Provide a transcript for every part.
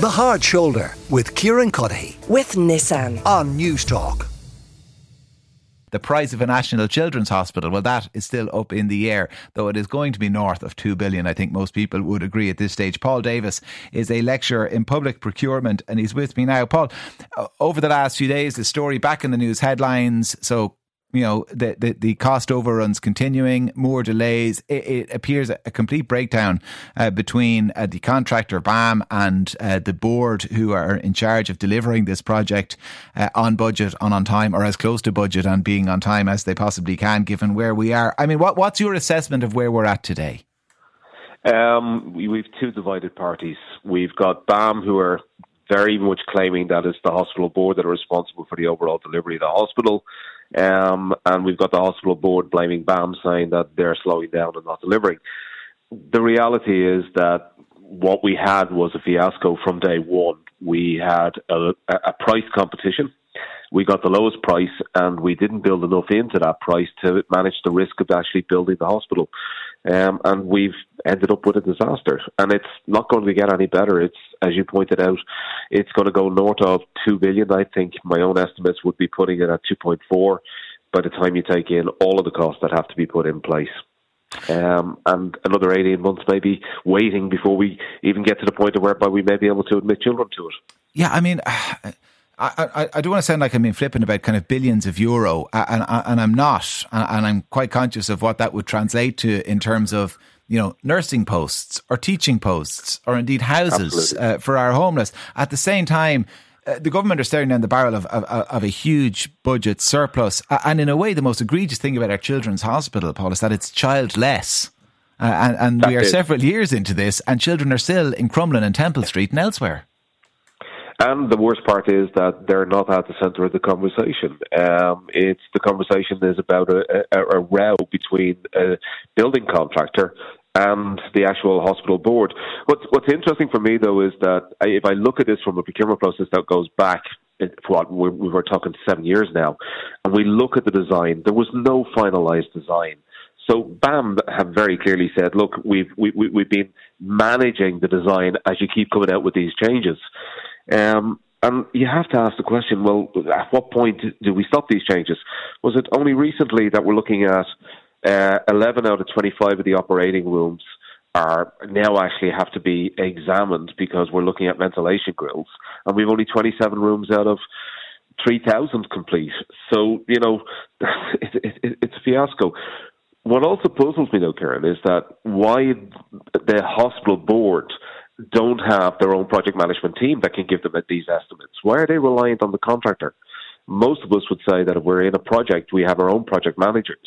The Hard Shoulder with Kieran Cuddihy with Nissan on Newstalk. The price of a national children's hospital, well, that is still up in the air, though it is going to be north of 2 billion. I think most people would agree at this stage. Paul Davis is a lecturer in public procurement and he's with me now. Paul, uh, over the last few days, the story back in the news headlines. So you know the, the, the cost overruns continuing, more delays. It, it appears a, complete breakdown uh, between uh, the contractor BAM and uh, the board who are in charge of delivering this project uh, on budget, on on time, or as close to budget and being on time as they possibly can, given where we are. I mean, what what's your assessment of where we're at today? Um, we, we've two divided parties. We've got BAM who are very much claiming that it's the hospital board that are responsible for the overall delivery of the hospital. Um, and we've got the hospital board blaming BAM, saying that they're slowing down and not delivering. The reality is that what we had was a fiasco from day one. We had a, a price competition. We got the lowest price, and we didn't build enough into that price to manage the risk of actually building the hospital. Um, and we've ended up with a disaster. And it's not going to get any better. It's, as you pointed out, it's going to go north of 2 billion. I think my own estimates would be putting it at 2.4 by the time you take in all of the costs that have to be put in place. Um, and another 18 months maybe waiting before we even get to the point whereby we may be able to admit children to it. Yeah, I mean, I, I, I don't want to sound like I'm being flippant about kind of billions of euro, and, and I'm not, and I'm quite conscious of what that would translate to in terms of you know nursing posts or teaching posts or indeed houses uh, for our homeless. At the same time. Uh, the government are staring down the barrel of, of, of, a huge budget surplus. And in a way, the most egregious thing about our children's hospital, Paul, is that it's childless. Uh, and, and we are several years into this, and children are still in Crumlin and Temple Street and elsewhere. And the worst part is that they're not at the centre of the conversation. Um, it's the conversation is about a, a, a row between a building contractor and the actual hospital board. What's, what's interesting for me, though, is that if I look at this from a procurement process that goes back, what we were talking seven years now, and we look at the design, there was no finalised design. So BAM have very clearly said, look, we've we, we, we've been managing the design as you keep coming out with these changes. Um, and you have to ask the question well, at what point do we stop these changes? Was it only recently that we're looking at uh, 11 out of 25 of the operating rooms are now actually have to be examined because we're looking at ventilation grills, and we've only 27 rooms out of 3,000 complete. So, you know, it, it, it's a fiasco. What also puzzles me, though, Kieran, is that why the hospital board don't have their own project management team that can give them these estimates? Why are they reliant on the contractor? Most of us would say that if we're in a project, we have our own project managers.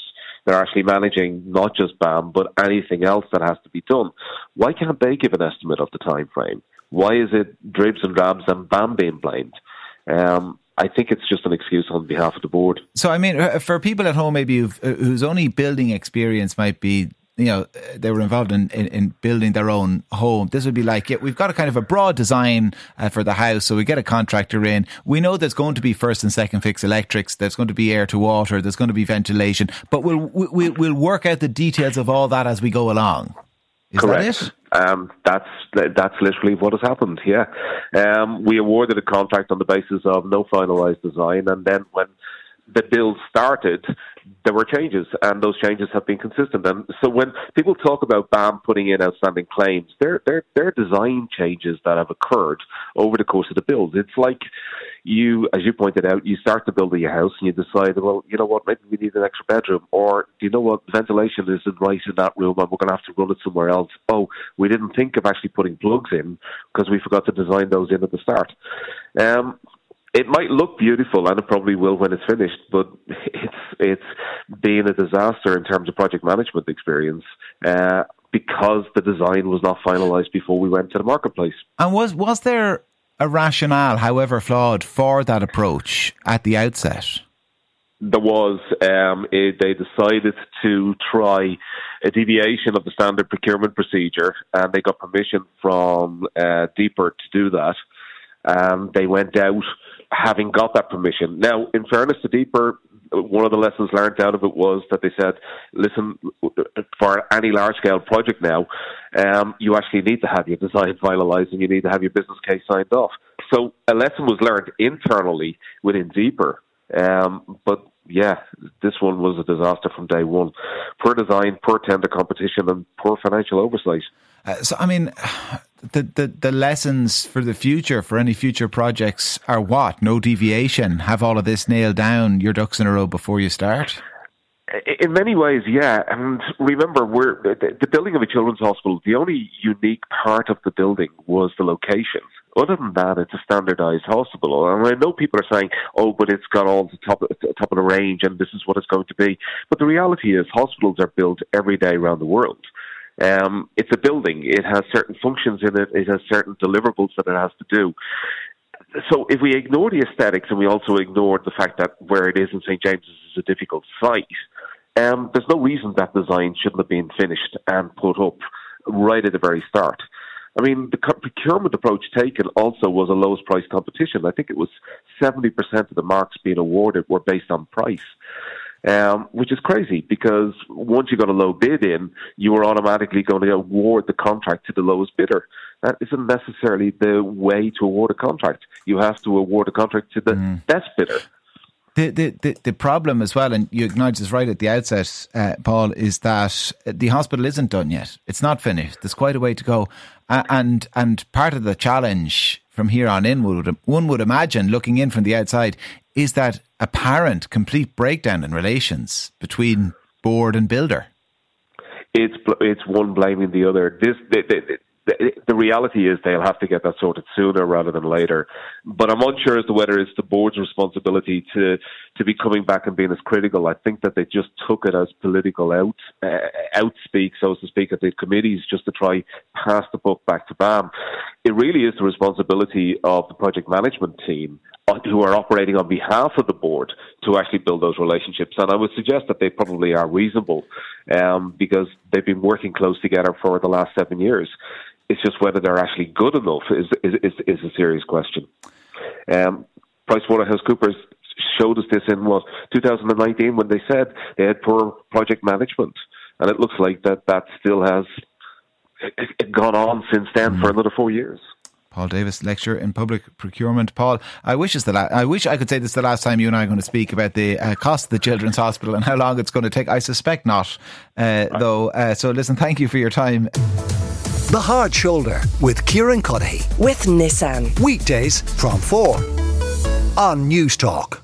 They're actually managing not just BAM, but anything else that has to be done. Why can't they give an estimate of the time frame? Why is it dribs and drabs and BAM being blamed? Um, I think it's just an excuse on behalf of the board. So, I mean, uh, for people at home, maybe whose only building experience might be you know they were involved in, in, in, building their own home. This would be like yeah, we've got a kind of a broad design uh, for the house. So we get a contractor in. We know there's going to be first and second fix electrics. There's going to be air to water. There's going to be ventilation. But we'll we'll, we'll work out the details of all that as we go along. Is Correct. That um, that's that's literally what has happened. Yeah, um, we awarded a contract on the basis of no finalised design, and then when the bill started, there were changes, and those changes have been consistent. And so when people talk about BAM putting in outstanding claims, they're, they're, they're design changes that have occurred over the course of the build. It's like you, as you pointed out, you start to build your house and you decide, well, you know what, maybe we need an extra bedroom, or you know what, ventilation isn't right in that room and we're going to have to run it somewhere else. Oh, we didn't think of actually putting plugs in because we forgot to design those in at the start. Um, it might look beautiful, and it probably will when it's finished, but it's it's been a disaster in terms of project management experience. Uh, because the design was not finalised before we went to the marketplace. And was was there a rationale, however flawed, for that approach at the outset? There was. Um, it, they decided to try a deviation of the standard procurement procedure, and they got permission from uh, DPER to do that. Um, they went out having got that permission. Now, in fairness to DPER, one of the lessons learned out of it was that they said, listen, for any large scale project now, um, you actually need to have your design finalised and you need to have your business case signed off. So a lesson was learned internally within DPER. Um, but yeah, this one was a disaster from day one. Poor design, poor tender competition, and poor financial oversight. Uh, so, I mean, the, the, the lessons for the future, for any future projects, are what? No deviation. Have all of this nailed down, your ducks in a row before you start? In many ways, yeah. And remember, we're the building of a children's hospital. The only unique part of the building was the location. Other than that, it's a standardized hospital. And I know people are saying, "Oh, but it's got all the top top of the range, and this is what it's going to be." But the reality is, hospitals are built every day around the world. Um, it's a building. It has certain functions in it. It has certain deliverables that it has to do. So if we ignore the aesthetics and we also ignore the fact that where it is in St James's is a difficult site, um, there's no reason that design shouldn't have been finished and put up right at the very start. I mean, the procurement approach taken also was a lowest price competition. I think it was 70% of the marks being awarded were based on price um, which is crazy because once you got a low bid in, you were automatically going to award the contract to the lowest bidder. That isn't necessarily the way to award a contract. You have to award a contract to the mm. best bidder. The, the, the, the, problem as well, and you acknowledge this right at the outset, uh, Paul, is that the hospital isn't done yet. It's not finished. There's quite a way to go. and, and part of the challenge from here on in, would, one would imagine, looking in from the outside, is that apparent complete breakdown in relations between board and builder? It's it's one blaming the other. This the, reality is they'll have to get that sorted sooner rather than later. But I'm unsure as to whether it's the board's responsibility to to be coming back and being as critical. I think that they just took it as political out uh, outspeak, so to speak, at the committees just to try pass the book back to BAM. It really is the responsibility of the project management team who are operating on behalf of the board to actually build those relationships. And I would suggest that they probably are reasonable um, because they've been working close together for the last seven years. It's just whether they're actually good enough is is is, is a serious question. Um, PricewaterhouseCoopers showed us this in what 2019 when they said they had poor project management, and it looks like that that still has gone on since then for another four years. Paul Davis, lecturer in public procurement. Paul, I wish it's the la- I wish I could say this is the last time you and I are going to speak about the uh, cost of the Children's Hospital and how long it's going to take. I suspect not, uh, though. Uh, so listen, thank you for your time. The Hard Shoulder with Kieran Cuddihy. With Nissan. Weekdays from 4 on Newstalk.